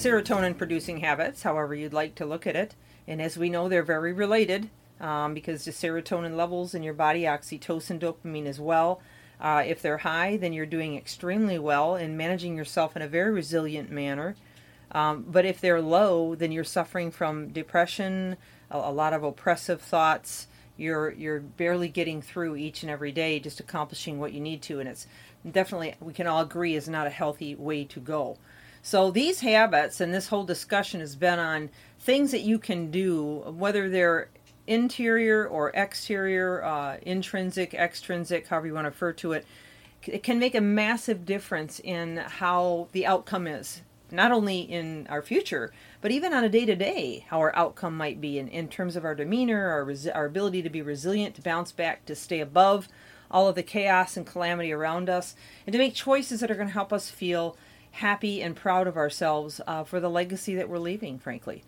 Serotonin Producing Habits, however you'd like to look at it. And as we know, they're very related um, because the serotonin levels in your body, oxytocin, dopamine as well. Uh, if they're high, then you're doing extremely well and managing yourself in a very resilient manner. Um, but if they're low, then you're suffering from depression, a, a lot of oppressive thoughts. You're you're barely getting through each and every day, just accomplishing what you need to, and it's definitely we can all agree is not a healthy way to go. So these habits and this whole discussion has been on things that you can do, whether they're interior or exterior, uh, intrinsic, extrinsic, however you want to refer to it. It can make a massive difference in how the outcome is, not only in our future, but even on a day to day, how our outcome might be in, in terms of our demeanor, our, resi- our ability to be resilient, to bounce back, to stay above all of the chaos and calamity around us, and to make choices that are going to help us feel happy and proud of ourselves uh, for the legacy that we're leaving, frankly.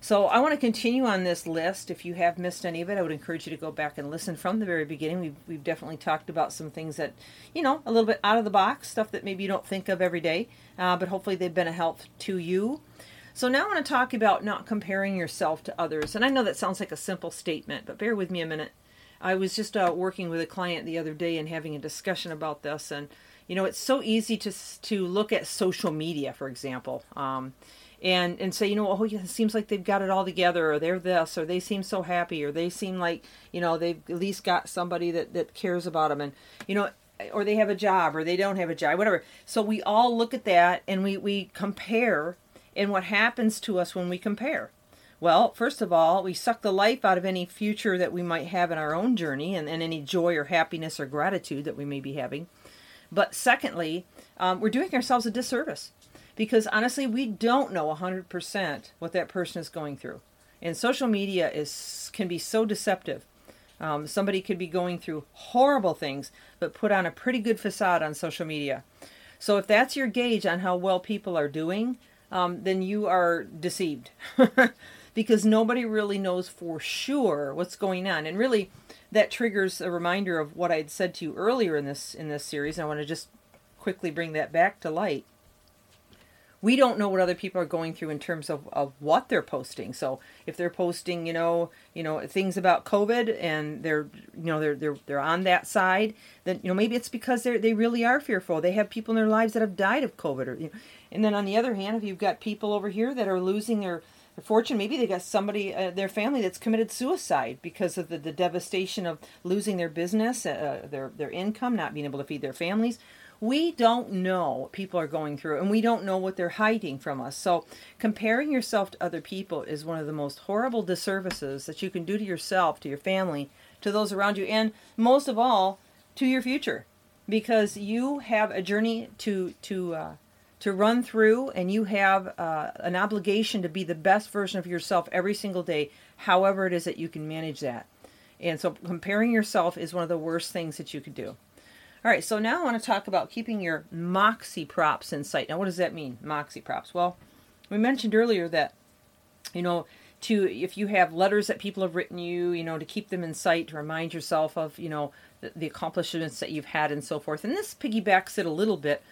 So I want to continue on this list. If you have missed any of it, I would encourage you to go back and listen from the very beginning. We've, we've definitely talked about some things that, you know, a little bit out of the box, stuff that maybe you don't think of every day, uh, but hopefully they've been a help to you. So now I want to talk about not comparing yourself to others. And I know that sounds like a simple statement, but bear with me a minute. I was just uh, working with a client the other day and having a discussion about this, and you know, it's so easy to to look at social media, for example, um, and and say, you know, oh, yeah, it seems like they've got it all together, or they're this, or they seem so happy, or they seem like you know they've at least got somebody that that cares about them, and you know, or they have a job, or they don't have a job, whatever. So we all look at that and we we compare, and what happens to us when we compare? Well, first of all, we suck the life out of any future that we might have in our own journey and, and any joy or happiness or gratitude that we may be having. But secondly, um, we're doing ourselves a disservice because honestly, we don't know 100% what that person is going through. And social media is can be so deceptive. Um, somebody could be going through horrible things, but put on a pretty good facade on social media. So if that's your gauge on how well people are doing, um, then you are deceived. because nobody really knows for sure what's going on. And really, that triggers a reminder of what I'd said to you earlier in this in this series. I want to just quickly bring that back to light. We don't know what other people are going through in terms of, of what they're posting. So if they're posting, you know, you know, things about COVID and they're, you know, they're they're they're on that side, then you know maybe it's because they're they really are fearful. They have people in their lives that have died of COVID, or, you know, and then on the other hand, if you've got people over here that are losing their fortune. Maybe they got somebody, uh, their family, that's committed suicide because of the, the devastation of losing their business, uh, their their income, not being able to feed their families. We don't know what people are going through, and we don't know what they're hiding from us. So, comparing yourself to other people is one of the most horrible disservices that you can do to yourself, to your family, to those around you, and most of all, to your future, because you have a journey to to uh, to run through, and you have uh, an obligation to be the best version of yourself every single day, however it is that you can manage that. And so, comparing yourself is one of the worst things that you could do. All right, so now I want to talk about keeping your moxie props in sight. Now, what does that mean, moxie props? Well, we mentioned earlier that, you know, to if you have letters that people have written you, you know, to keep them in sight, to remind yourself of, you know, the, the accomplishments that you've had and so forth. And this piggybacks it a little bit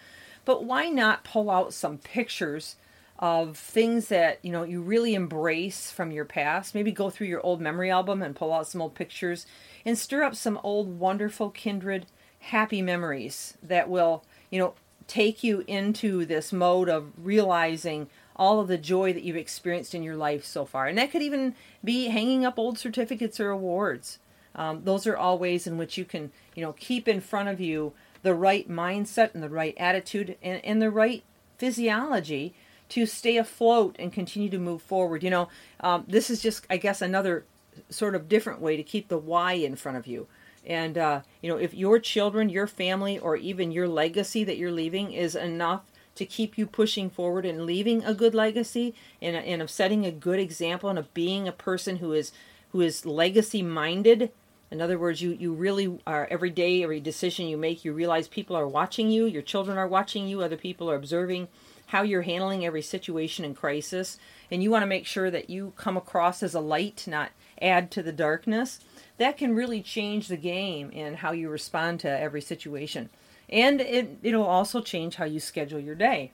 but why not pull out some pictures of things that you know you really embrace from your past? Maybe go through your old memory album and pull out some old pictures and stir up some old wonderful kindred happy memories that will you know take you into this mode of realizing all of the joy that you've experienced in your life so far. And that could even be hanging up old certificates or awards. Um, those are all ways in which you can you know keep in front of you the right mindset and the right attitude and, and the right physiology to stay afloat and continue to move forward. You know, um, this is just, I guess, another sort of different way to keep the why in front of you. And, uh, you know, if your children, your family, or even your legacy that you're leaving is enough to keep you pushing forward and leaving a good legacy and, and of setting a good example and of being a person who is who is legacy minded in other words you you really are every day every decision you make you realize people are watching you your children are watching you other people are observing how you're handling every situation and crisis. And you want to make sure that you come across as a light not add to the darkness. That can really change the game in how you respond to every situation. And it, it'll also change how you schedule your day.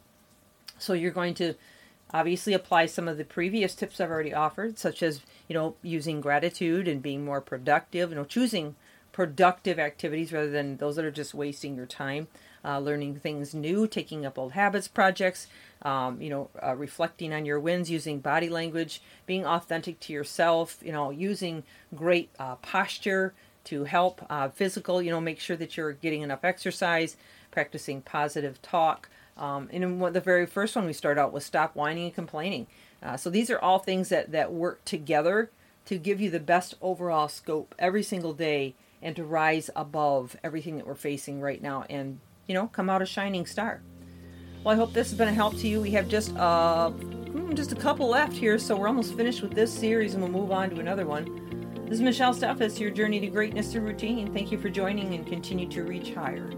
So you're going to obviously apply some of the previous tips I've already offered, such as, you know, using gratitude and being more productive, you know, choosing productive activities rather than those that are just wasting your time, uh, learning things new, taking up old habits projects, um, you know, uh, reflecting on your wins, using body language, being authentic to yourself, you know, using great uh, posture to help uh, physical, you know, make sure that you're getting enough exercise, practicing positive talk, um, and one, the very first one we start out with stop whining and complaining. Uh, so these are all things that, that work together to give you the best overall scope every single day and to rise above everything that we're facing right now and, you know, come out a shining star. Well, I hope this has been a help to you. We have just uh, hmm, just a couple left here, so we're almost finished with this series and we'll move on to another one. This is Michelle Steffes, your journey to greatness through routine. Thank you for joining and continue to reach higher.